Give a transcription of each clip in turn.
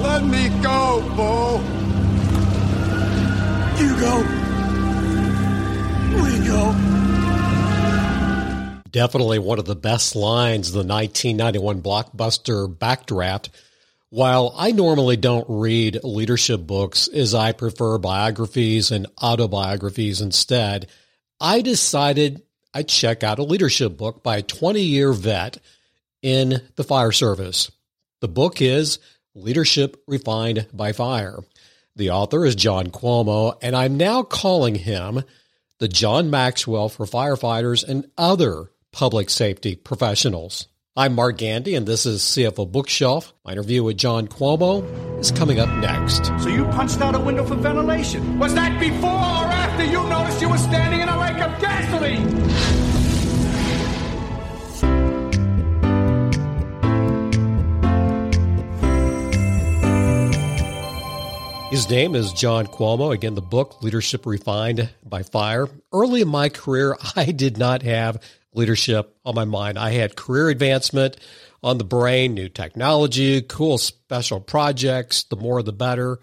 Let me go, Bull. You go. We go. Definitely one of the best lines of the 1991 blockbuster Backdraft. While I normally don't read leadership books as I prefer biographies and autobiographies instead, I decided I'd check out a leadership book by a 20 year vet in the fire service. The book is Leadership Refined by Fire. The author is John Cuomo, and I'm now calling him the John Maxwell for firefighters and other public safety professionals. I'm Mark Gandy, and this is CFO Bookshelf. My interview with John Cuomo is coming up next. So you punched out a window for ventilation. Was that before or after you noticed you were standing in a lake of gasoline? His name is John Cuomo. Again, the book, Leadership Refined by Fire. Early in my career, I did not have leadership on my mind. I had career advancement on the brain, new technology, cool special projects, the more the better.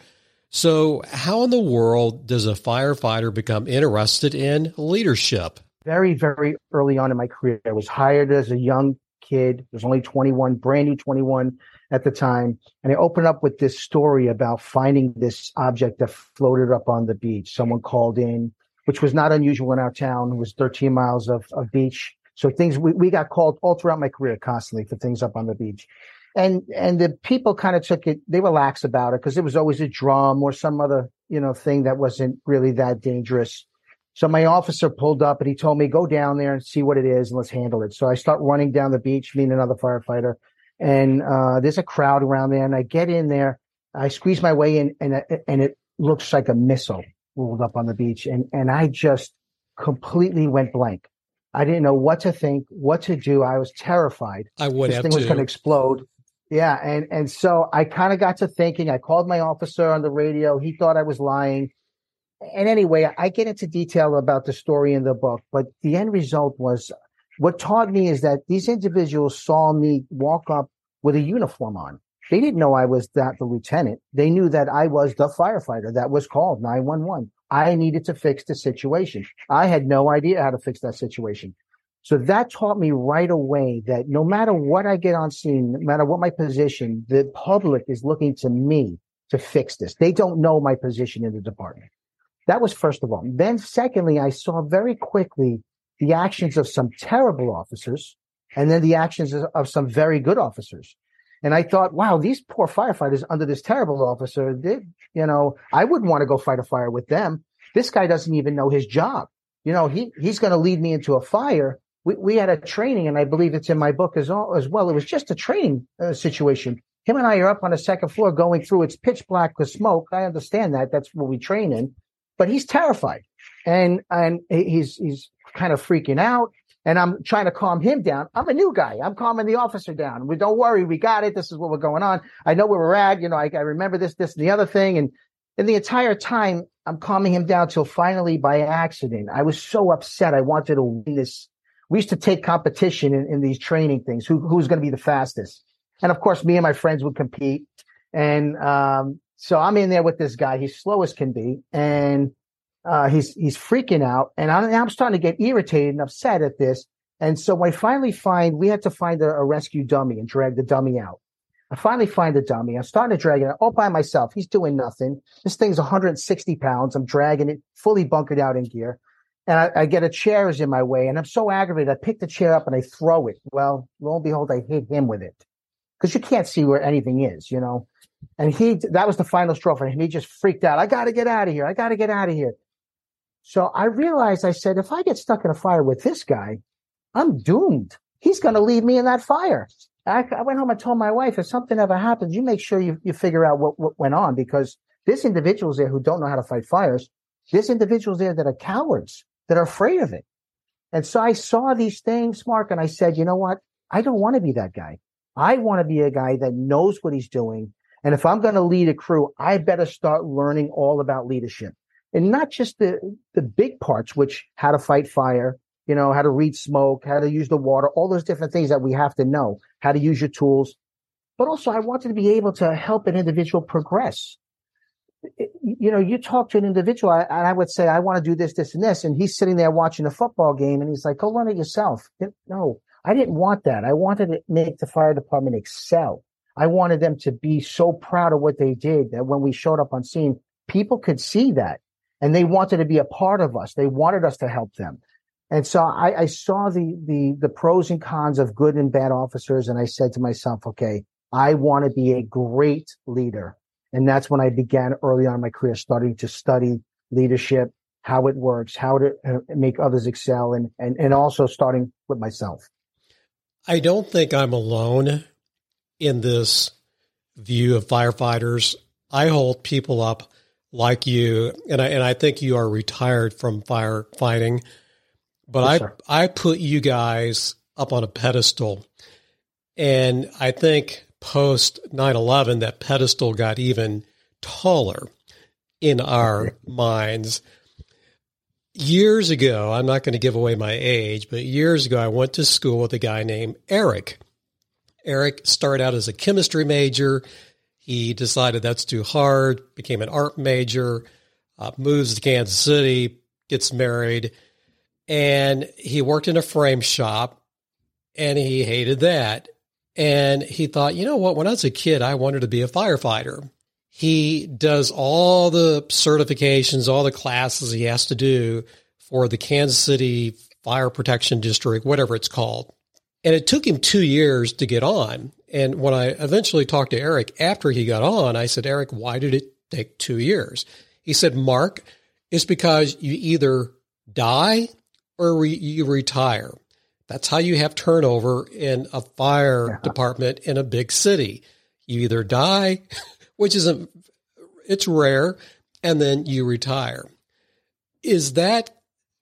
So, how in the world does a firefighter become interested in leadership? Very, very early on in my career, I was hired as a young kid. I was only 21, brand new 21 at the time. And I opened up with this story about finding this object that floated up on the beach. Someone called in, which was not unusual in our town. It was 13 miles of, of beach. So things we, we got called all throughout my career constantly for things up on the beach. And and the people kind of took it, they relaxed about it because it was always a drum or some other, you know, thing that wasn't really that dangerous. So my officer pulled up and he told me, go down there and see what it is and let's handle it. So I start running down the beach, meeting another firefighter and uh, there's a crowd around there. And I get in there, I squeeze my way in, and and it looks like a missile rolled up on the beach, and and I just completely went blank. I didn't know what to think, what to do. I was terrified. I would this thing to. was going to explode. Yeah, and and so I kind of got to thinking. I called my officer on the radio. He thought I was lying. And anyway, I get into detail about the story in the book, but the end result was what taught me is that these individuals saw me walk up with a uniform on. They didn't know I was that the lieutenant. They knew that I was the firefighter that was called 911. I needed to fix the situation. I had no idea how to fix that situation. So that taught me right away that no matter what I get on scene, no matter what my position, the public is looking to me to fix this. They don't know my position in the department. That was first of all. Then secondly, I saw very quickly the actions of some terrible officers and then the actions of some very good officers. And I thought, wow, these poor firefighters under this terrible officer, they, you know, I wouldn't want to go fight a fire with them. This guy doesn't even know his job. You know, he, he's going to lead me into a fire. We, we had a training and I believe it's in my book as, as well. It was just a training uh, situation. Him and I are up on the second floor going through. It's pitch black with smoke. I understand that. That's what we train in, but he's terrified and, and he's, he's kind of freaking out and I'm trying to calm him down. I'm a new guy. I'm calming the officer down. We don't worry. We got it. This is what we're going on. I know where we're at. You know, I, I remember this, this, and the other thing. And, and the entire time I'm calming him down till finally by accident, I was so upset. I wanted to win this. We used to take competition in, in these training things. Who, who's going to be the fastest? And of course, me and my friends would compete. And, um, so I'm in there with this guy. He's slow as can be. And, uh, he's he's freaking out, and I'm, I'm starting to get irritated and upset at this. And so I finally find we had to find a, a rescue dummy and drag the dummy out. I finally find the dummy. I'm starting to drag it out all by myself. He's doing nothing. This thing's 160 pounds. I'm dragging it fully bunkered out in gear. And I, I get a chair is in my way and I'm so aggravated. I pick the chair up and I throw it. Well, lo and behold, I hit him with it because you can't see where anything is, you know? And he, that was the final straw for him. He just freaked out. I got to get out of here. I got to get out of here. So I realized I said, if I get stuck in a fire with this guy, I'm doomed. He's going to leave me in that fire. I, I, went home and told my wife, if something ever happens, you make sure you, you figure out what, what went on because there's individuals there who don't know how to fight fires. There's individuals there that are cowards, that are afraid of it. And so I saw these things, Mark, and I said, you know what? I don't want to be that guy. I want to be a guy that knows what he's doing. And if I'm going to lead a crew, I better start learning all about leadership and not just the, the big parts, which how to fight fire, you know, how to read smoke, how to use the water, all those different things that we have to know, how to use your tools. but also I wanted to be able to help an individual progress. You know, you talk to an individual and I would say, I want to do this, this, and this. And he's sitting there watching a football game and he's like, go learn it yourself. No, I didn't want that. I wanted to make the fire department excel. I wanted them to be so proud of what they did that when we showed up on scene, people could see that and they wanted to be a part of us. They wanted us to help them. And so I, I, saw the, the, the pros and cons of good and bad officers. And I said to myself, okay, I want to be a great leader. And that's when I began early on in my career, starting to study leadership, how it works, how to uh, make others excel, and, and, and also starting with myself. I don't think I'm alone in this view of firefighters. I hold people up like you, and I and I think you are retired from firefighting, but yes, I sir. I put you guys up on a pedestal, and I think post 9-11 that pedestal got even taller in our minds. Years ago, I'm not going to give away my age, but years ago, I went to school with a guy named Eric. Eric started out as a chemistry major he decided that's too hard, became an art major, uh, moves to Kansas City, gets married, and he worked in a frame shop and he hated that. And he thought, you know what? When I was a kid, I wanted to be a firefighter. He does all the certifications, all the classes he has to do for the Kansas City Fire Protection District, whatever it's called. And it took him two years to get on. And when I eventually talked to Eric after he got on, I said, Eric, why did it take two years? He said, Mark, it's because you either die or re- you retire. That's how you have turnover in a fire department in a big city. You either die, which isn't, it's rare, and then you retire. Is that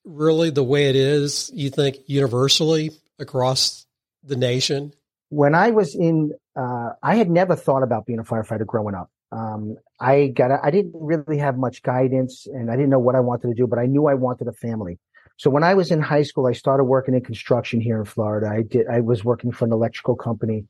really the way it is, you think, universally across the nation? When I was in, uh, I had never thought about being a firefighter growing up. Um, I got, I didn't really have much guidance and I didn't know what I wanted to do, but I knew I wanted a family. So when I was in high school, I started working in construction here in Florida. I did, I was working for an electrical company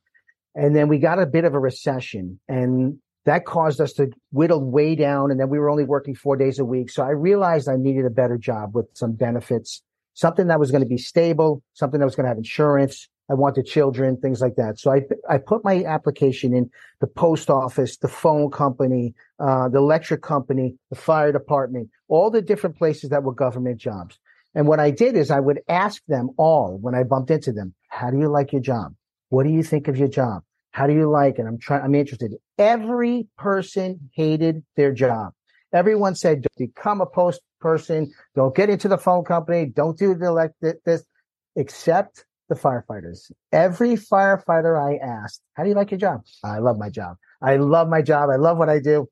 and then we got a bit of a recession and that caused us to whittle way down. And then we were only working four days a week. So I realized I needed a better job with some benefits, something that was going to be stable, something that was going to have insurance, I wanted children, things like that. So I, I put my application in the post office, the phone company, uh, the electric company, the fire department, all the different places that were government jobs. And what I did is I would ask them all when I bumped into them, how do you like your job? What do you think of your job? How do you like it? I'm trying, I'm interested. Every person hated their job. Everyone said, become a post person. Don't get into the phone company. Don't do the elect this, except the firefighters. Every firefighter I asked, how do you like your job? I love my job. I love my job. I love what I do.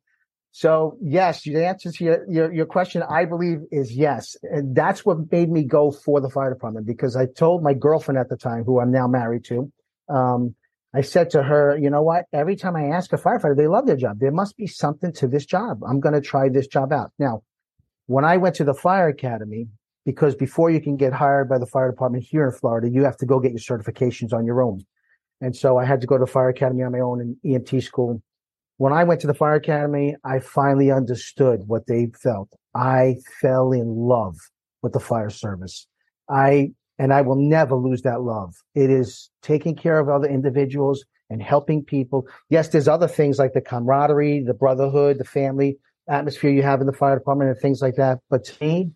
So yes, the answer to your, your, your, question, I believe is yes. And that's what made me go for the fire department because I told my girlfriend at the time, who I'm now married to, um, I said to her, you know what? Every time I ask a firefighter, they love their job. There must be something to this job. I'm going to try this job out. Now, when I went to the fire academy, because before you can get hired by the fire department here in Florida, you have to go get your certifications on your own. And so I had to go to fire academy on my own in EMT school. When I went to the fire academy, I finally understood what they felt. I fell in love with the fire service. I, and I will never lose that love. It is taking care of other individuals and helping people. Yes, there's other things like the camaraderie, the brotherhood, the family atmosphere you have in the fire department and things like that. But to me,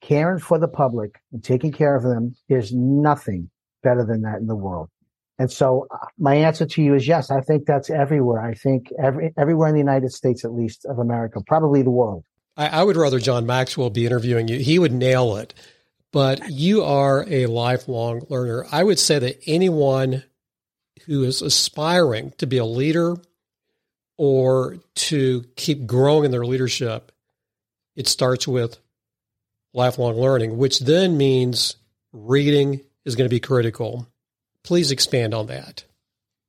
caring for the public and taking care of them, there's nothing better than that in the world. And so uh, my answer to you is yes. I think that's everywhere. I think every, everywhere in the United States, at least of America, probably the world. I, I would rather John Maxwell be interviewing you. He would nail it. But you are a lifelong learner. I would say that anyone who is aspiring to be a leader or to keep growing in their leadership, it starts with lifelong learning, which then means reading is going to be critical. Please expand on that.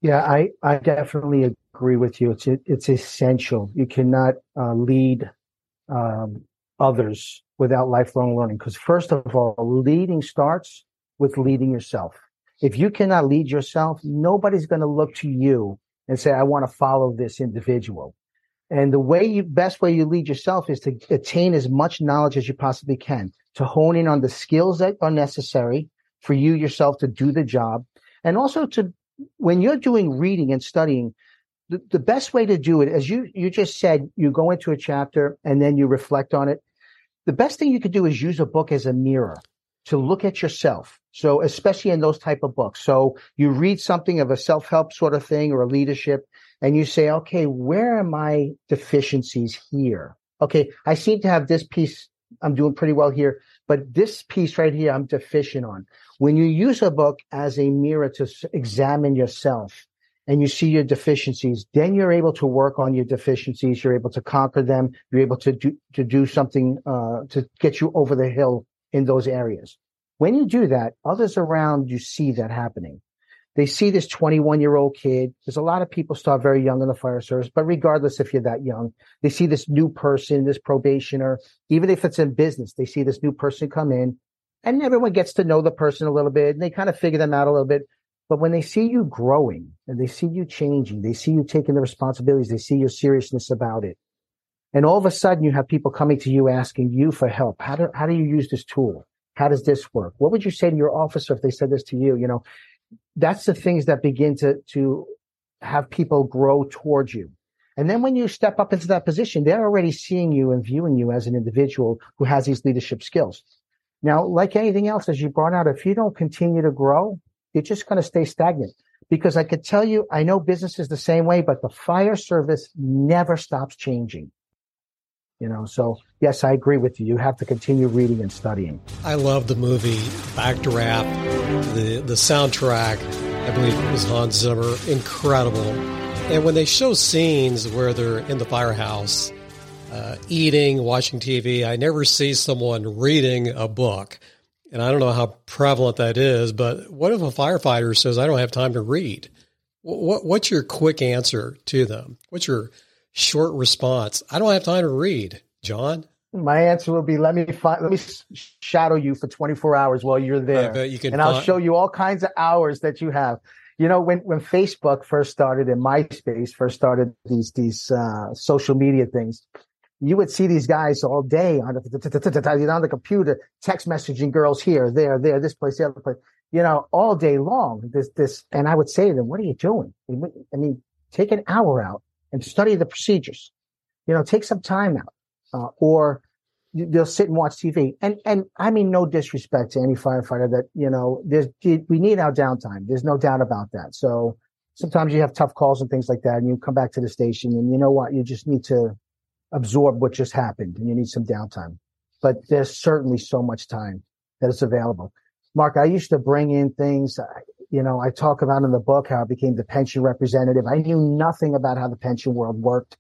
Yeah, I, I definitely agree with you. It's it's essential. You cannot uh, lead um, others without lifelong learning. Because first of all, leading starts with leading yourself. If you cannot lead yourself, nobody's going to look to you and say, I want to follow this individual. And the way you, best way you lead yourself is to attain as much knowledge as you possibly can, to hone in on the skills that are necessary for you yourself to do the job. And also to, when you're doing reading and studying, the, the best way to do it, as you, you just said, you go into a chapter and then you reflect on it. The best thing you could do is use a book as a mirror to look at yourself. So especially in those type of books. So you read something of a self-help sort of thing or a leadership and you say, okay, where are my deficiencies here? Okay. I seem to have this piece. I'm doing pretty well here, but this piece right here, I'm deficient on. When you use a book as a mirror to examine yourself and you see your deficiencies, then you're able to work on your deficiencies. You're able to conquer them. You're able to do, to do something, uh, to get you over the hill in those areas. When you do that, others around you see that happening. They see this 21 year old kid. There's a lot of people start very young in the fire service, but regardless if you're that young, they see this new person, this probationer, even if it's in business, they see this new person come in and everyone gets to know the person a little bit and they kind of figure them out a little bit. But when they see you growing and they see you changing, they see you taking the responsibilities, they see your seriousness about it. And all of a sudden you have people coming to you asking you for help. How do, how do you use this tool? How does this work? What would you say to your officer if they said this to you? You know, that's the things that begin to, to have people grow towards you. And then when you step up into that position, they're already seeing you and viewing you as an individual who has these leadership skills. Now, like anything else, as you brought out, if you don't continue to grow, you're just going to stay stagnant. Because I could tell you, I know business is the same way, but the fire service never stops changing. You know, so yes, I agree with you. You have to continue reading and studying. I love the movie Backdraft, the the soundtrack. I believe it was Hans Zimmer, incredible. And when they show scenes where they're in the firehouse, uh, eating, watching TV, I never see someone reading a book. And I don't know how prevalent that is, but what if a firefighter says, "I don't have time to read"? What, what's your quick answer to them? What's your short response. I don't have time to read, John. My answer will be let me find, let me shadow you for 24 hours while you're there. you can and I'll show you all kinds of hours that you have. You know, when, when Facebook first started and MySpace first started these, these, uh, social media things, you would see these guys all day on the, on the computer, text messaging girls here, there, there, this place, the other place, you know, all day long. This, this, and I would say to them, what are you doing? I mean, take an hour out and study the procedures. You know, take some time out, uh, or they'll sit and watch TV. And and I mean, no disrespect to any firefighter that you know, there's we need our downtime. There's no doubt about that. So sometimes you have tough calls and things like that, and you come back to the station, and you know what, you just need to absorb what just happened, and you need some downtime. But there's certainly so much time that is available. Mark, I used to bring in things you know, I talk about in the book how I became the pension representative. I knew nothing about how the pension world worked.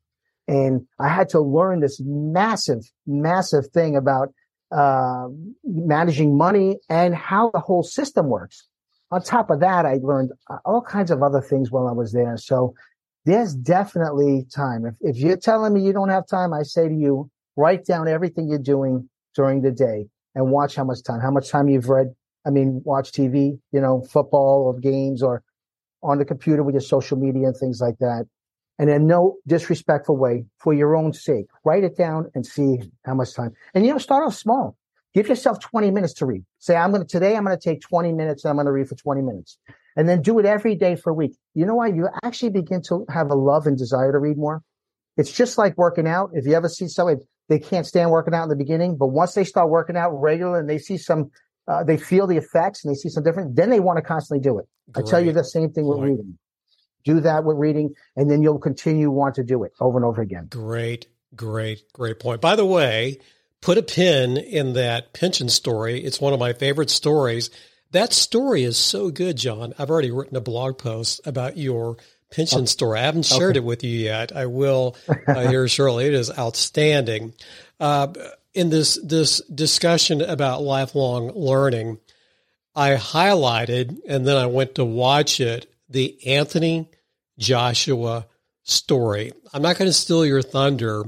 And I had to learn this massive, massive thing about uh, managing money and how the whole system works. On top of that, I learned uh, all kinds of other things while I was there. So there's definitely time. If, if you're telling me you don't have time, I say to you, write down everything you're doing during the day and watch how much time, how much time you've read, I mean, watch TV, you know, football or games or on the computer with your social media and things like that. And in no disrespectful way, for your own sake, write it down and see how much time. And you know, start off small. Give yourself 20 minutes to read. Say, I'm going to, today I'm going to take 20 minutes and I'm going to read for 20 minutes. And then do it every day for a week. You know what? You actually begin to have a love and desire to read more. It's just like working out. If you ever see somebody, they can't stand working out in the beginning, but once they start working out regular and they see some uh, they feel the effects and they see some different, then they want to constantly do it. Great. I tell you the same thing with Great. reading. Do that with reading, and then you'll continue want to do it over and over again. Great, great, great point. By the way, put a pin in that pension story. It's one of my favorite stories. That story is so good, John. I've already written a blog post about your pension story. I haven't shared okay. it with you yet. I will uh, here shortly. It is outstanding. Uh, in this this discussion about lifelong learning, I highlighted and then I went to watch it the Anthony Joshua story. I'm not going to steal your thunder,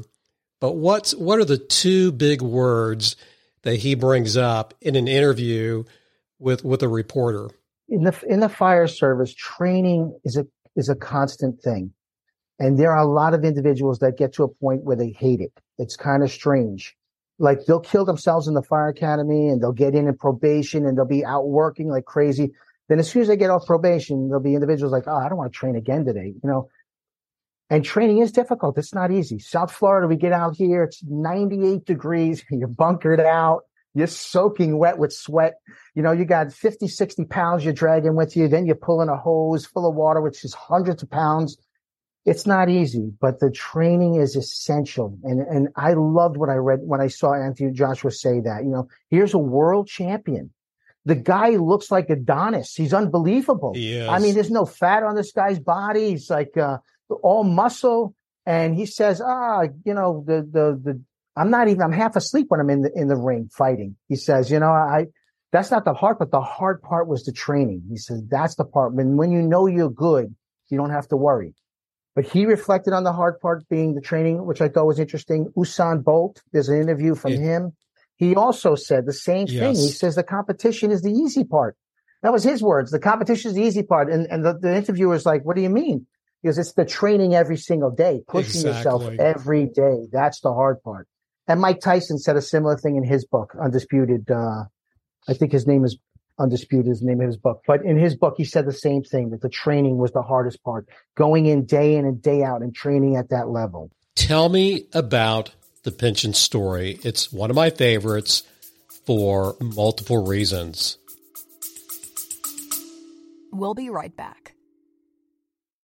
but what's what are the two big words that he brings up in an interview with with a reporter? In the in the fire service, training is a is a constant thing. And there are a lot of individuals that get to a point where they hate it. It's kind of strange. Like they'll kill themselves in the fire academy and they'll get in in probation and they'll be out working like crazy. Then as soon as they get off probation, there'll be individuals like, oh, I don't want to train again today. You know, and training is difficult. It's not easy. South Florida, we get out here, it's 98 degrees. You're bunkered out. You're soaking wet with sweat. You know, you got 50, 60 pounds you're dragging with you. Then you're pulling a hose full of water, which is hundreds of pounds. It's not easy, but the training is essential. And, and I loved what I read when I saw Anthony Joshua say that, you know, here's a world champion. The guy looks like Adonis. He's unbelievable. I mean, there's no fat on this guy's body. He's like, uh, all muscle. And he says, ah, you know, the, the, the, I'm not even, I'm half asleep when I'm in the, in the ring fighting. He says, you know, I, that's not the hard, but the hard part was the training. He says, that's the part. When, when you know you're good, you don't have to worry. But he reflected on the hard part being the training, which I thought was interesting. Usain Bolt, there's an interview from it, him. He also said the same yes. thing. He says the competition is the easy part. That was his words. The competition is the easy part. And, and the, the interviewer is like, what do you mean? because it's the training every single day, pushing exactly. yourself every day. That's the hard part. And Mike Tyson said a similar thing in his book, Undisputed. Uh, I think his name is Undisputed, is the name of his book. But in his book, he said the same thing that the training was the hardest part, going in day in and day out and training at that level. Tell me about the pension story. It's one of my favorites for multiple reasons. We'll be right back.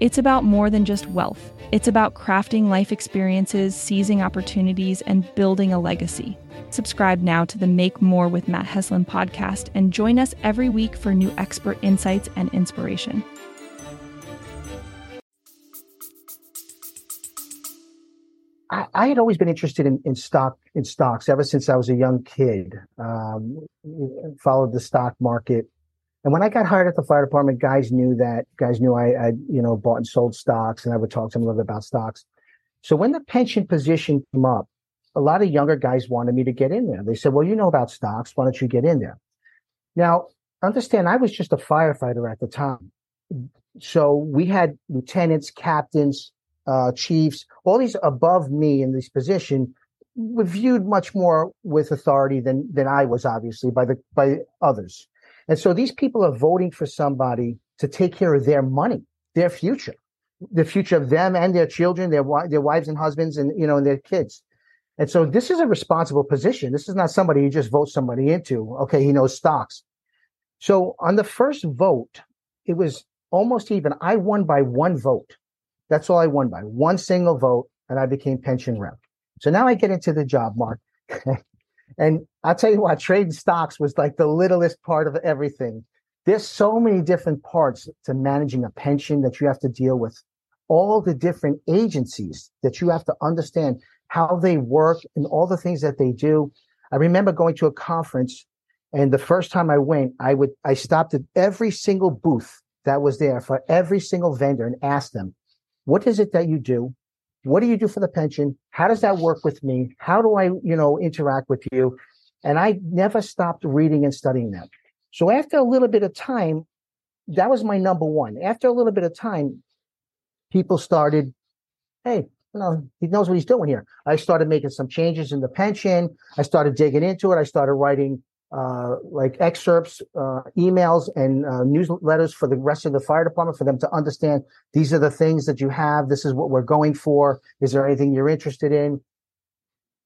It's about more than just wealth. It's about crafting life experiences, seizing opportunities, and building a legacy. Subscribe now to the Make More with Matt Heslin podcast and join us every week for new expert insights and inspiration. I, had always been interested in, in stock in stocks ever since I was a young kid. Um, followed the stock market and when I got hired at the fire department, guys knew that guys knew I, I, you know, bought and sold stocks and I would talk to them a little bit about stocks. So when the pension position came up, a lot of younger guys wanted me to get in there. They said, well, you know about stocks. Why don't you get in there? Now, understand, I was just a firefighter at the time. So we had lieutenants, captains, uh, chiefs, all these above me in this position were viewed much more with authority than, than I was, obviously, by the, by others. And so these people are voting for somebody to take care of their money, their future, the future of them and their children, their their wives and husbands, and you know, and their kids. And so this is a responsible position. This is not somebody you just vote somebody into. Okay, he knows stocks. So on the first vote, it was almost even. I won by one vote. That's all I won by one single vote, and I became pension rep. So now I get into the job, Mark. And I'll tell you what, trading stocks was like the littlest part of everything. There's so many different parts to managing a pension that you have to deal with. All the different agencies that you have to understand how they work and all the things that they do. I remember going to a conference and the first time I went, I would, I stopped at every single booth that was there for every single vendor and asked them, what is it that you do? What do you do for the pension? How does that work with me? How do I, you know, interact with you? And I never stopped reading and studying that. So after a little bit of time, that was my number one. After a little bit of time, people started, hey, you know, he knows what he's doing here. I started making some changes in the pension. I started digging into it. I started writing uh, like excerpts, uh, emails, and uh, newsletters for the rest of the fire department for them to understand these are the things that you have. This is what we're going for. Is there anything you're interested in?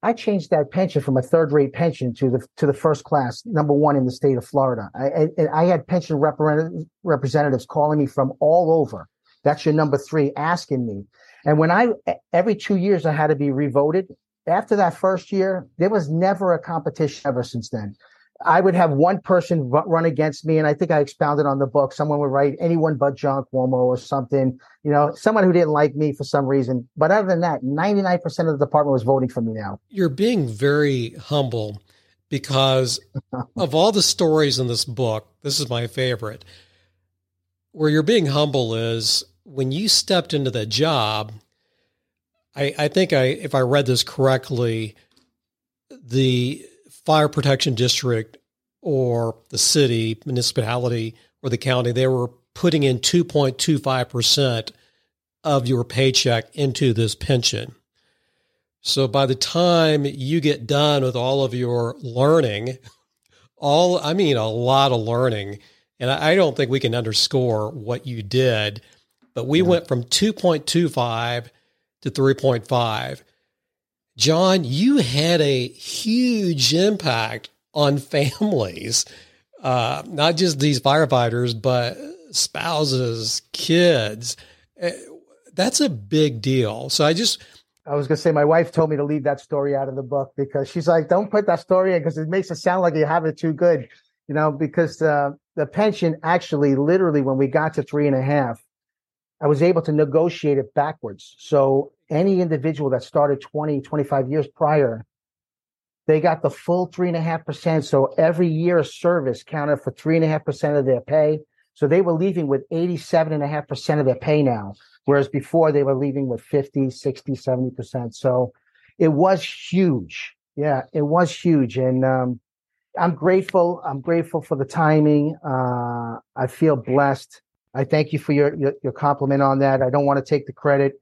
I changed that pension from a third rate pension to the to the first class, number one in the state of Florida. I, I, I had pension representatives calling me from all over. That's your number three, asking me. And when I every two years I had to be revoted. After that first year, there was never a competition ever since then I would have one person run against me, and I think I expounded on the book. Someone would write anyone but John Cuomo or something, you know, someone who didn't like me for some reason. But other than that, 99% of the department was voting for me now. You're being very humble because of all the stories in this book, this is my favorite. Where you're being humble is when you stepped into that job. I, I think I, if I read this correctly, the fire protection district or the city, municipality, or the county, they were putting in 2.25% of your paycheck into this pension. So by the time you get done with all of your learning, all, I mean, a lot of learning, and I don't think we can underscore what you did, but we yeah. went from 2.25 to 3.5. John, you had a huge impact on families, uh, not just these firefighters, but spouses, kids. Eh, that's a big deal. So I just. I was going to say, my wife told me to leave that story out of the book because she's like, don't put that story in because it makes it sound like you have it too good, you know, because uh, the pension actually, literally, when we got to three and a half, I was able to negotiate it backwards. So any individual that started 20, 25 years prior, they got the full three and a half percent. So every year of service counted for three and a half percent of their pay. So they were leaving with 87 and a half percent of their pay now. Whereas before they were leaving with 50, 60, 70 percent. So it was huge. Yeah, it was huge. And, um, I'm grateful. I'm grateful for the timing. Uh, I feel blessed. I thank you for your, your, your compliment on that. I don't want to take the credit.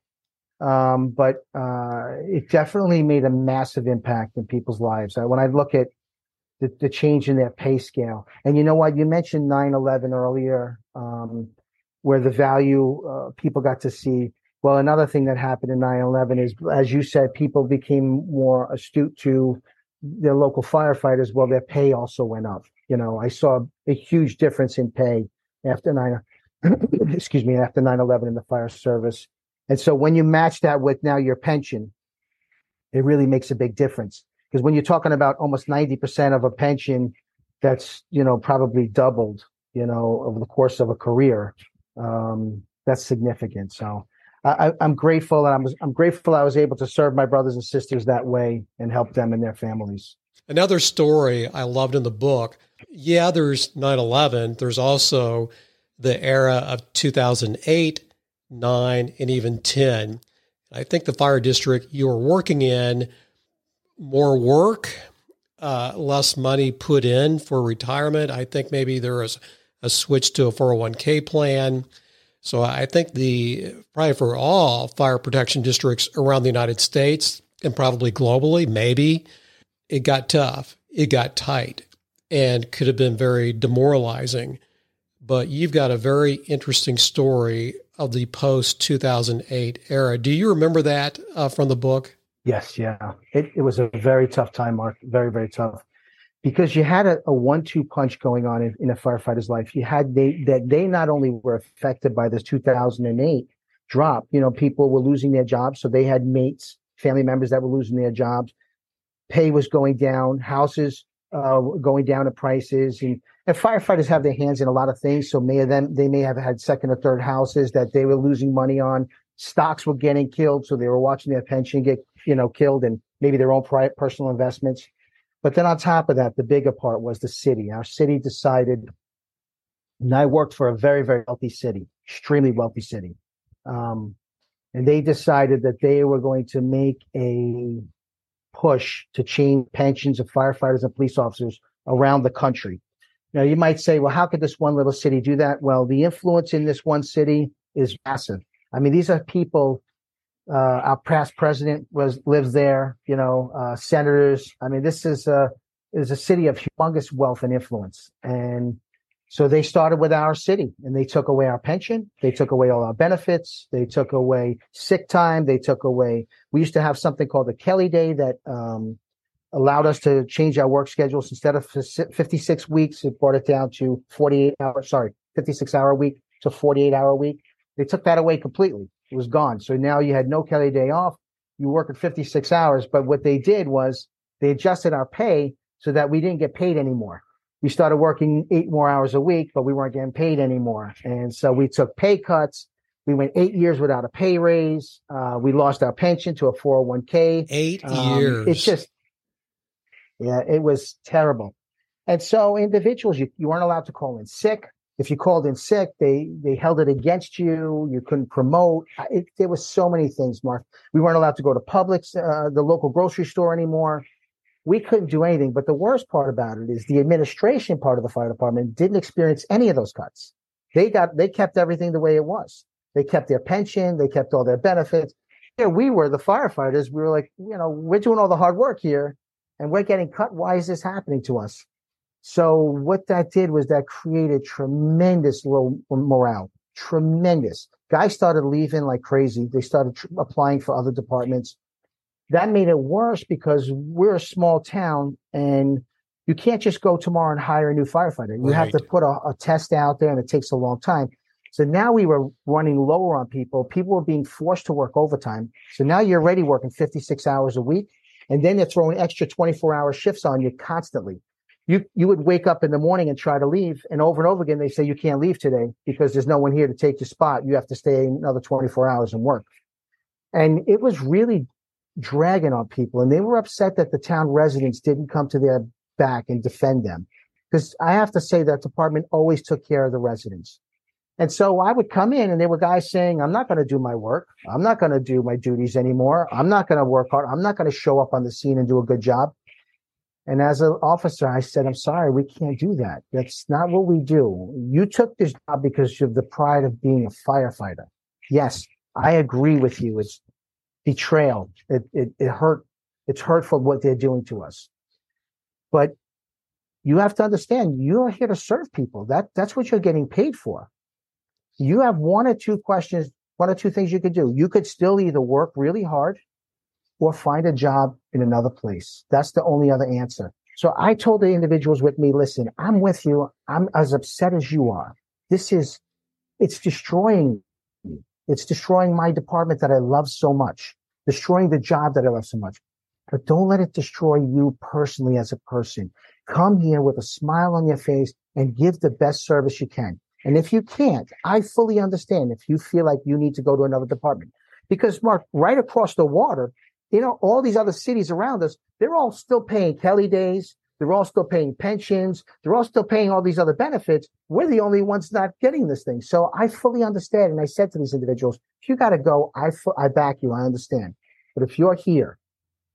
Um, but uh, it definitely made a massive impact in people's lives. Uh, when I look at the, the, change in their pay scale, and you know what, you mentioned 9 11 earlier, um, where the value uh, people got to see. Well, another thing that happened in 9 11 is, as you said, people became more astute to their local firefighters. Well, their pay also went up. You know, I saw a huge difference in pay after 9 excuse me, after 9 11 in the fire service. And so when you match that with now your pension, it really makes a big difference. Because when you're talking about almost 90% of a pension that's, you know, probably doubled, you know, over the course of a career, um, that's significant. So I, am grateful and I'm, I'm grateful I was able to serve my brothers and sisters that way and help them and their families. Another story I loved in the book. Yeah, there's 9 11. There's also the era of 2008 nine, and even 10. I think the fire district you were working in, more work, uh, less money put in for retirement. I think maybe there was a switch to a 401k plan. So I think the probably for all fire protection districts around the United States and probably globally, maybe it got tough, it got tight, and could have been very demoralizing. But you've got a very interesting story of the post 2008 era. Do you remember that uh, from the book? Yes, yeah. It, it was a very tough time, Mark. Very, very tough. Because you had a, a one-two punch going on in, in, a firefighter's life. You had they that they not only were affected by this 2008 drop. You know, people were losing their jobs, so they had mates, family members that were losing their jobs. Pay was going down. Houses uh, going down in prices, and and firefighters have their hands in a lot of things. So may of them they may have had second or third houses that they were losing money on. Stocks were getting killed, so they were watching their pension get you know killed, and maybe their own private personal investments. But then on top of that, the bigger part was the city. Our city decided, and I worked for a very very wealthy city, extremely wealthy city, um, and they decided that they were going to make a push to change pensions of firefighters and police officers around the country. Now, you might say, well, how could this one little city do that? Well, the influence in this one city is massive. I mean, these are people. Uh, our past president was lives there. You know, uh, senators. I mean, this is a is a city of humongous wealth and influence. And so they started with our city, and they took away our pension. They took away all our benefits. They took away sick time. They took away. We used to have something called the Kelly Day that um, allowed us to change our work schedules instead of 56 weeks it brought it down to 48 hours sorry 56 hour week to 48 hour week they took that away completely it was gone so now you had no kelly day off you work at 56 hours but what they did was they adjusted our pay so that we didn't get paid anymore we started working eight more hours a week, but we weren't getting paid anymore. And so we took pay cuts. We went eight years without a pay raise. Uh, we lost our pension to a 401k. Eight um, years. It's just, yeah, it was terrible. And so individuals, you, you weren't allowed to call in sick. If you called in sick, they they held it against you. You couldn't promote. It, there was so many things, Mark. We weren't allowed to go to Publix, uh, the local grocery store anymore we couldn't do anything. But the worst part about it is the administration part of the fire department didn't experience any of those cuts. They got, they kept everything the way it was. They kept their pension. They kept all their benefits. Here we were the firefighters. We were like, you know, we're doing all the hard work here and we're getting cut. Why is this happening to us? So what that did was that created tremendous low morale, tremendous. Guys started leaving like crazy. They started tr- applying for other departments that made it worse because we're a small town and you can't just go tomorrow and hire a new firefighter. You right. have to put a, a, test out there and it takes a long time. So now we were running lower on people. People were being forced to work overtime. So now you're already working 56 hours a week and then they're throwing extra 24 hour shifts on you constantly. You, you would wake up in the morning and try to leave and over and over again, they say you can't leave today because there's no one here to take your spot. You have to stay another 24 hours and work. And it was really dragging on people. And they were upset that the town residents didn't come to their back and defend them. Because I have to say that department always took care of the residents. And so I would come in and there were guys saying, I'm not going to do my work. I'm not going to do my duties anymore. I'm not going to work hard. I'm not going to show up on the scene and do a good job. And as an officer, I said, I'm sorry, we can't do that. That's not what we do. You took this job because of the pride of being a firefighter. Yes, I agree with you. It's betrayal. It, it, it hurt. It's hurtful what they're doing to us. But you have to understand you're here to serve people. That that's what you're getting paid for. You have one or two questions, one or two things you could do. You could still either work really hard or find a job in another place. That's the only other answer. So I told the individuals with me, listen, I'm with you. I'm as upset as you are. This is, it's destroying it's destroying my department that I love so much, destroying the job that I love so much. But don't let it destroy you personally as a person. Come here with a smile on your face and give the best service you can. And if you can't, I fully understand if you feel like you need to go to another department. Because Mark, right across the water, you know, all these other cities around us, they're all still paying Kelly days. They're all still paying pensions. They're all still paying all these other benefits. We're the only ones not getting this thing. So I fully understand. And I said to these individuals, if you got to go, I, I back you. I understand. But if you're here,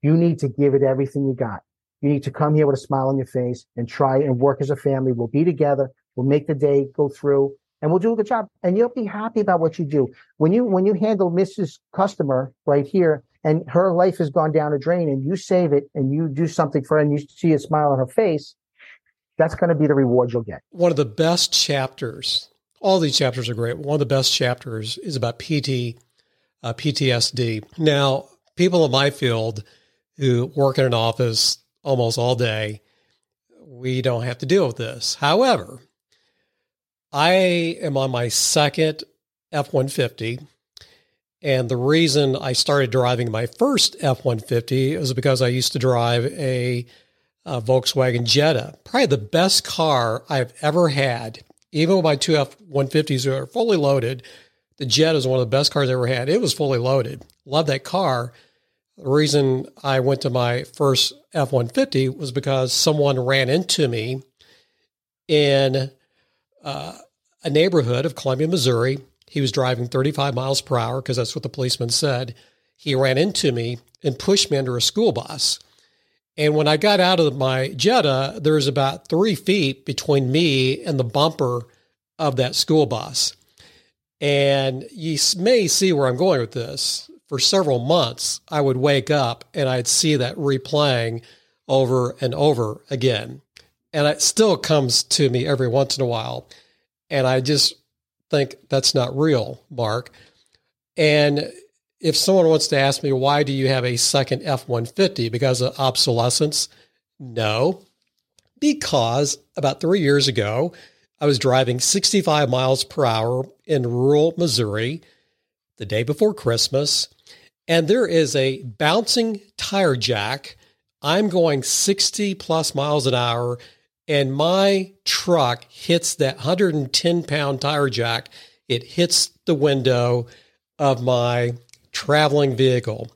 you need to give it everything you got. You need to come here with a smile on your face and try and work as a family. We'll be together. We'll make the day go through and we'll do a good job. And you'll be happy about what you do. When you, when you handle Mrs. Customer right here and her life has gone down a drain and you save it and you do something for her and you see a smile on her face, that's going to be the reward you'll get. One of the best chapters, all these chapters are great. One of the best chapters is about PT, uh, PTSD. Now, people in my field who work in an office almost all day, we don't have to deal with this. However, I am on my second F 150 and the reason I started driving my first F 150 was because I used to drive a, a, Volkswagen Jetta, probably the best car I've ever had. Even with my two F 150s are fully loaded, the Jetta is one of the best cars I ever had. It was fully loaded. Love that car. The reason I went to my first F 150 was because someone ran into me in uh, a neighborhood of Columbia, Missouri he was driving 35 miles per hour because that's what the policeman said. He ran into me and pushed me under a school bus. And when I got out of my Jetta, there was about three feet between me and the bumper of that school bus. And you may see where I'm going with this. For several months, I would wake up and I'd see that replaying over and over again. And it still comes to me every once in a while. And I just think that's not real, Mark. And if someone wants to ask me, why do you have a second F 150? Because of obsolescence? No, because about three years ago, I was driving 65 miles per hour in rural Missouri the day before Christmas, and there is a bouncing tire jack. I'm going 60 plus miles an hour and my truck hits that 110 pound tire jack. It hits the window of my traveling vehicle.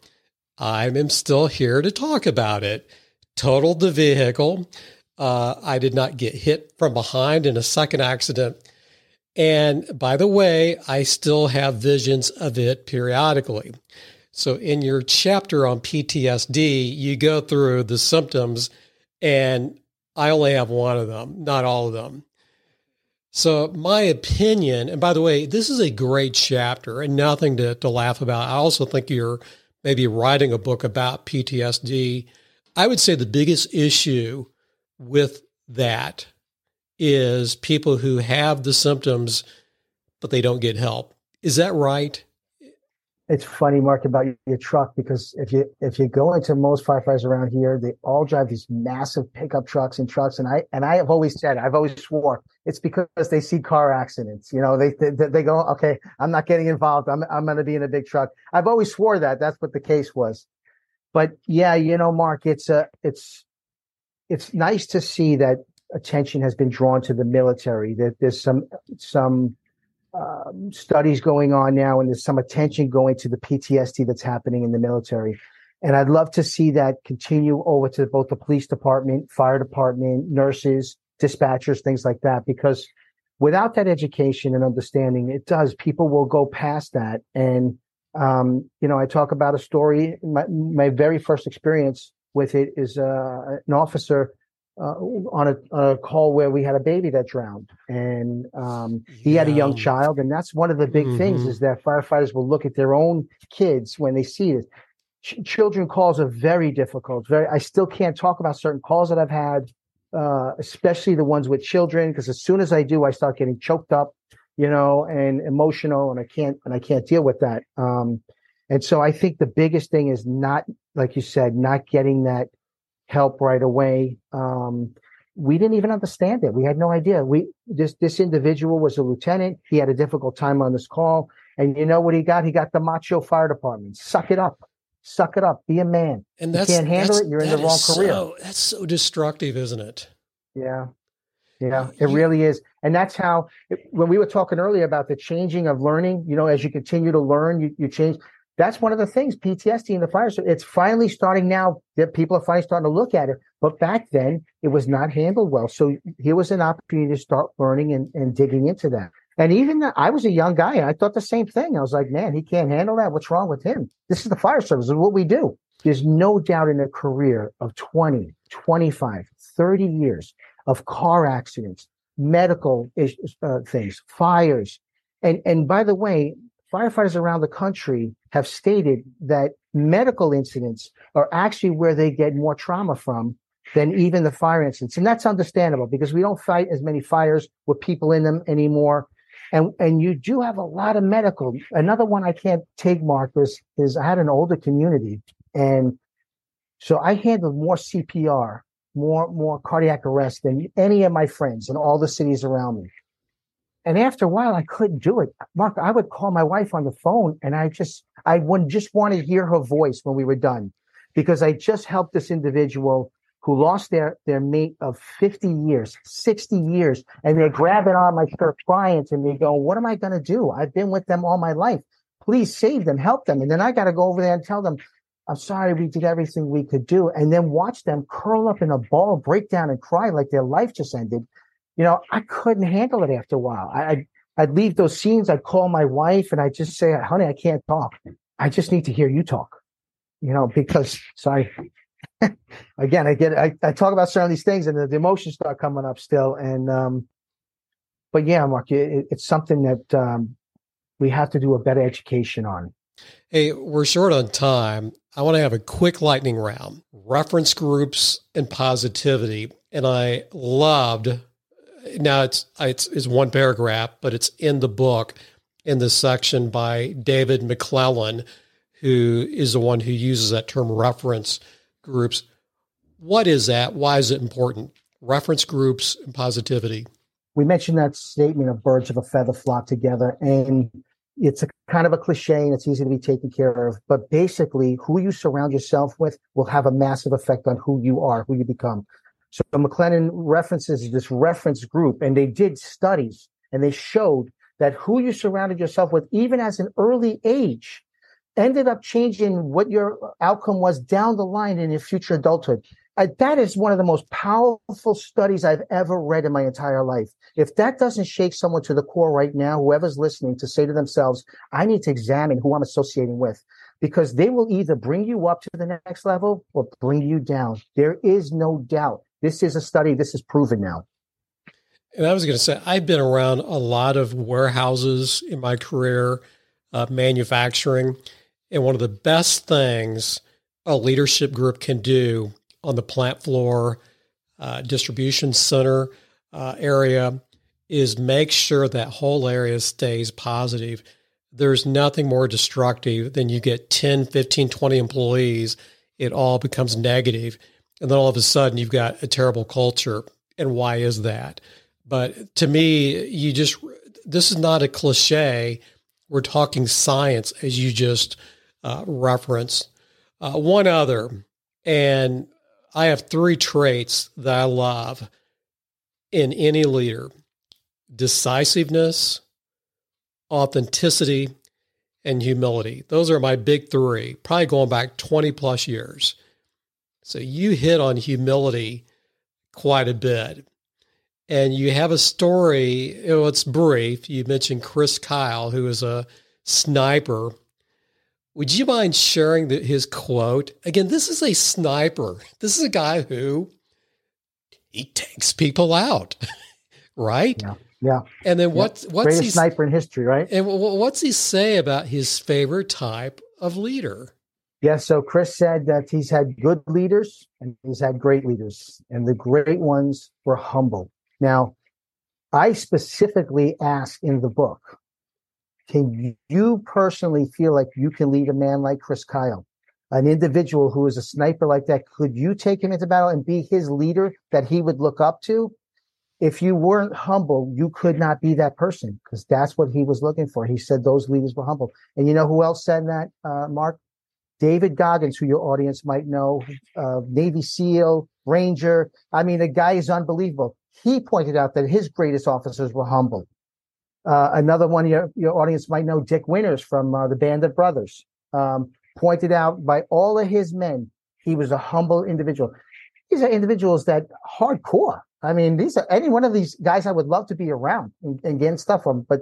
I am still here to talk about it. Totaled the vehicle. Uh, I did not get hit from behind in a second accident. And by the way, I still have visions of it periodically. So, in your chapter on PTSD, you go through the symptoms, and I only have one of them, not all of them. So, my opinion, and by the way, this is a great chapter and nothing to, to laugh about. I also think you're maybe writing a book about PTSD. I would say the biggest issue with that is people who have the symptoms, but they don't get help. Is that right? It's funny, Mark, about your truck because if you if you go into most firefighters around here, they all drive these massive pickup trucks and trucks. And I and I have always said, I've always swore it's because they see car accidents. You know, they they, they go, okay, I'm not getting involved. I'm I'm going to be in a big truck. I've always swore that that's what the case was. But yeah, you know, Mark, it's a it's it's nice to see that attention has been drawn to the military. That there's some some um, studies going on now, and there's some attention going to the PTSD that's happening in the military. And I'd love to see that continue over to both the police department, fire department, nurses, dispatchers, things like that, because without that education and understanding, it does, people will go past that. And, um, you know, I talk about a story. My, my very first experience with it is uh, an officer uh, on a, a, call where we had a baby that drowned. And um, he yeah. had a young child. And that's one of the big mm-hmm. things is that firefighters will look at their own kids when they see it Ch- children calls are very difficult. Very i still can't talk about certain calls that i've had uh, especially the ones with children because as soon as i do i start getting choked up you know and emotional and i can't and i can't deal with that. Um, and so i think the biggest thing is not like you said not getting that help right away. Um, we didn't even understand it. We had no idea. We this this individual was a lieutenant. He had a difficult time on this call, and you know what he got? He got the macho fire department. Suck it up, suck it up. Be a man. And that's, you can't handle it. You're in the wrong career. So, that's so destructive, isn't it? Yeah, yeah, it really is. And that's how when we were talking earlier about the changing of learning. You know, as you continue to learn, you, you change that's one of the things PTSD in the fire. So it's finally starting now that people are finally starting to look at it. But back then it was not handled well. So here was an opportunity to start learning and, and digging into that. And even the, I was a young guy and I thought the same thing. I was like, man, he can't handle that. What's wrong with him? This is the fire service. This is what we do. There's no doubt in a career of 20, 25, 30 years of car accidents, medical issues, uh, things, fires. And, and by the way, firefighters around the country have stated that medical incidents are actually where they get more trauma from than even the fire incidents. And that's understandable because we don't fight as many fires with people in them anymore. And and you do have a lot of medical. Another one I can't take, Marcus, is I had an older community. And so I handled more CPR, more more cardiac arrest than any of my friends in all the cities around me. And after a while, I couldn't do it. Mark, I would call my wife on the phone and I just, I would just want to hear her voice when we were done because I just helped this individual who lost their, their mate of 50 years, 60 years. And they're grabbing on my shirt crying to me going, what am I going to do? I've been with them all my life. Please save them, help them. And then I got to go over there and tell them, I'm sorry, we did everything we could do. And then watch them curl up in a ball, break down and cry like their life just ended you know, I couldn't handle it after a while. I, I'd, I'd leave those scenes. I'd call my wife and I'd just say, honey, I can't talk. I just need to hear you talk, you know, because sorry. Again, I get, I, I talk about certain these things and the, the emotions start coming up still. And, um, but yeah, Mark, it, it's something that, um, we have to do a better education on. Hey, we're short on time. I want to have a quick lightning round. Reference groups and positivity. And I loved now it's, it's it's one paragraph, but it's in the book in the section by David McClelland, who is the one who uses that term reference groups. What is that? Why is it important? Reference groups and positivity. We mentioned that statement of birds of a feather flock together, and it's a kind of a cliche and it's easy to be taken care of. But basically, who you surround yourself with will have a massive effect on who you are, who you become. So McLennan references this reference group, and they did studies and they showed that who you surrounded yourself with, even as an early age, ended up changing what your outcome was down the line in your future adulthood. Uh, that is one of the most powerful studies I've ever read in my entire life. If that doesn't shake someone to the core right now, whoever's listening to say to themselves, I need to examine who I'm associating with because they will either bring you up to the next level or bring you down. There is no doubt. This is a study. This is proven now. And I was going to say, I've been around a lot of warehouses in my career, uh, manufacturing. And one of the best things a leadership group can do on the plant floor, uh, distribution center uh, area is make sure that whole area stays positive. There's nothing more destructive than you get 10, 15, 20 employees, it all becomes negative, And then all of a sudden you've got a terrible culture. And why is that? But to me, you just, this is not a cliche. We're talking science, as you just uh, referenced. Uh, one other, and I have three traits that I love in any leader decisiveness, authenticity, and humility. Those are my big three, probably going back 20 plus years. So you hit on humility quite a bit. And you have a story, you know, it's brief. You mentioned Chris Kyle, who is a sniper would you mind sharing the, his quote? Again, this is a sniper. This is a guy who he takes people out, right? Yeah. Yeah. And then what? Yeah. What's greatest he, sniper in history, right? And what's he say about his favorite type of leader? Yeah. So Chris said that he's had good leaders and he's had great leaders, and the great ones were humble. Now, I specifically ask in the book can you personally feel like you can lead a man like Chris Kyle, an individual who is a sniper like that? Could you take him into battle and be his leader that he would look up to? If you weren't humble, you could not be that person because that's what he was looking for. He said those leaders were humble. And you know who else said that, uh, Mark? David Goggins, who your audience might know, uh, Navy SEAL, Ranger. I mean, the guy is unbelievable. He pointed out that his greatest officers were humble. Uh, another one your, your audience might know, Dick Winters from uh, the Band of Brothers, um, pointed out by all of his men, he was a humble individual. These are individuals that hardcore. I mean, these are any one of these guys I would love to be around and, and getting stuff from. But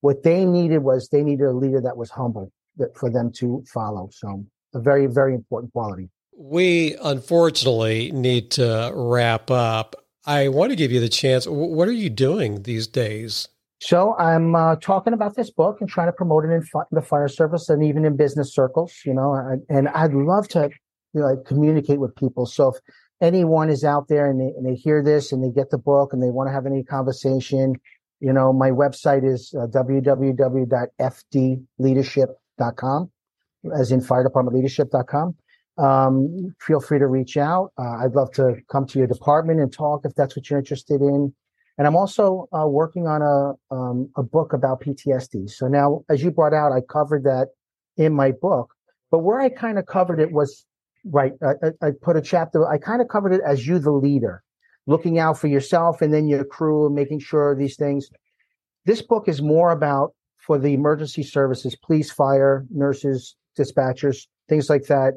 what they needed was they needed a leader that was humble that, for them to follow. So a very, very important quality. We unfortunately need to wrap up. I want to give you the chance. What are you doing these days? So I'm uh, talking about this book and trying to promote it in, fi- the fire service and even in business circles, you know, and, and I'd love to you know, communicate with people. So if anyone is out there and they, and they hear this and they get the book and they want to have any conversation, you know, my website is uh, www.fdleadership.com, as in fire department leadership.com. Um, feel free to reach out. Uh, I'd love to come to your department and talk if that's what you're interested in. And I'm also uh, working on a um, a book about PTSD. So now, as you brought out, I covered that in my book. But where I kind of covered it was right. I, I put a chapter. I kind of covered it as you, the leader, looking out for yourself and then your crew, making sure these things. This book is more about for the emergency services, police, fire, nurses, dispatchers, things like that,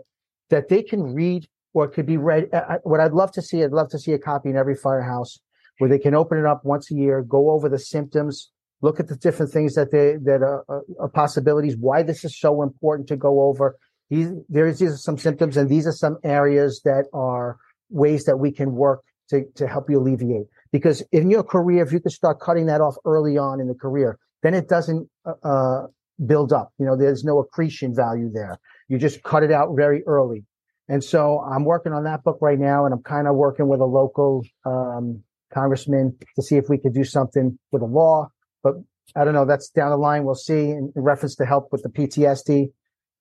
that they can read or could be read. What I'd love to see, I'd love to see a copy in every firehouse where they can open it up once a year, go over the symptoms, look at the different things that they that are, are possibilities, why this is so important to go over. These there's these are some symptoms, and these are some areas that are ways that we can work to to help you alleviate. Because in your career, if you could start cutting that off early on in the career, then it doesn't uh, uh build up. You know, there's no accretion value there. You just cut it out very early. And so I'm working on that book right now, and I'm kind of working with a local um, congressman to see if we could do something with a law. But I don't know. That's down the line. We'll see in, in reference to help with the PTSD.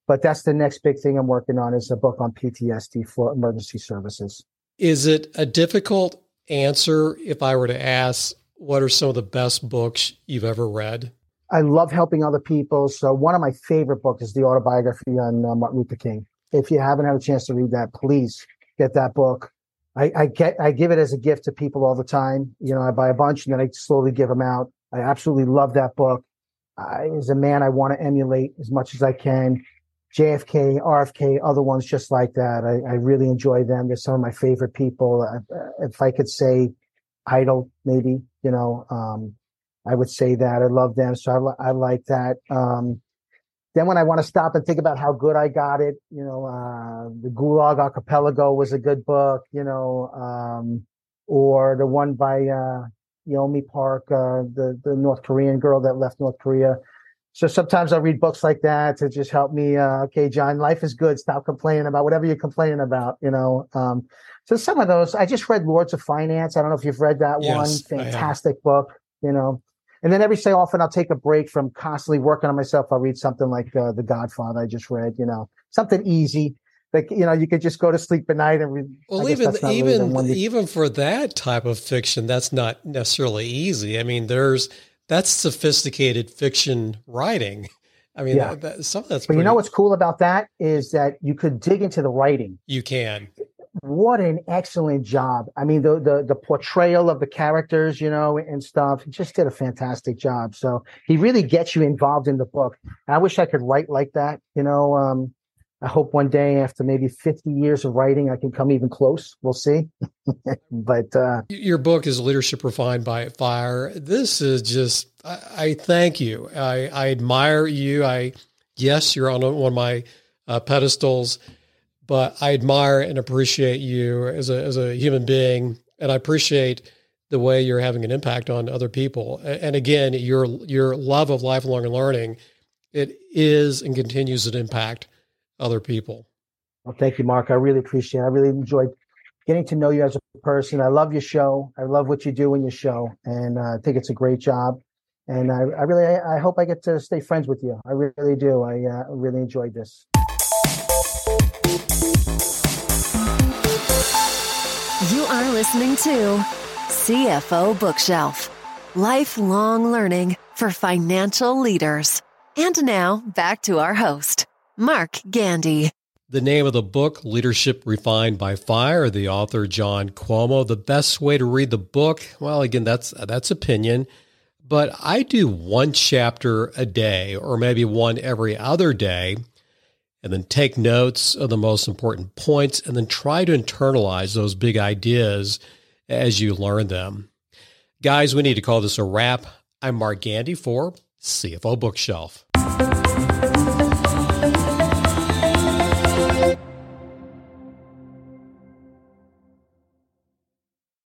But that's the next big thing I'm working on is a book on PTSD for emergency services. Is it a difficult answer if I were to ask what are some of the best books you've ever read? I love helping other people. So one of my favorite books is the autobiography on uh, Martin Luther King. If you haven't had a chance to read that, please get that book. I, I get I give it as a gift to people all the time. You know, I buy a bunch and then I slowly give them out. I absolutely love that book. I, as a man, I want to emulate as much as I can. JFK, RFK, other ones just like that. I, I really enjoy them. They're some of my favorite people. Uh, if I could say idol, maybe, you know, um, I would say that I love them. So I, I like that. Um, then when I want to stop and think about how good I got it, you know, uh, the Gulag Archipelago was a good book, you know, um, or the one by, uh, Yeonmi Park, uh, the, the North Korean girl that left North Korea. So sometimes I'll read books like that to just help me. Uh, okay, John, life is good. Stop complaining about whatever you're complaining about, you know. Um, so some of those, I just read Lords of Finance. I don't know if you've read that yes, one. Fantastic book, you know. And then every so often I'll take a break from constantly working on myself. I'll read something like uh, The Godfather I just read, you know, something easy. Like you know, you could just go to sleep at night and read. Well, even even really even for that type of fiction, that's not necessarily easy. I mean, there's that's sophisticated fiction writing. I mean, yeah. that, that, some of that's. But pretty, you know what's cool about that is that you could dig into the writing. You can what an excellent job. I mean, the, the, the portrayal of the characters, you know, and stuff, he just did a fantastic job. So he really gets you involved in the book. I wish I could write like that, you know. Um, I hope one day after maybe 50 years of writing, I can come even close. We'll see. but uh, your book is Leadership Refined by Fire. This is just, I, I thank you. I, I, admire you. I, yes, you're on one of my uh, pedestals but I admire and appreciate you as a as a human being, and I appreciate the way you're having an impact on other people. And again, your your love of lifelong learning, it is and continues an impact other people. Well, thank you, Mark. I really appreciate it. I really enjoyed getting to know you as a person. I love your show. I love what you do in your show, and uh, I think it's a great job. And I, I really, I, I hope I get to stay friends with you. I really do. I uh, really enjoyed this. You are listening to CFO Bookshelf Lifelong Learning for Financial Leaders. And now back to our host, Mark Gandy. The name of the book, Leadership Refined by Fire, the author John Cuomo. The best way to read the book, well, again, that's that's opinion, but I do one chapter a day, or maybe one every other day and then take notes of the most important points and then try to internalize those big ideas as you learn them. Guys, we need to call this a wrap. I'm Mark Gandy for CFO Bookshelf.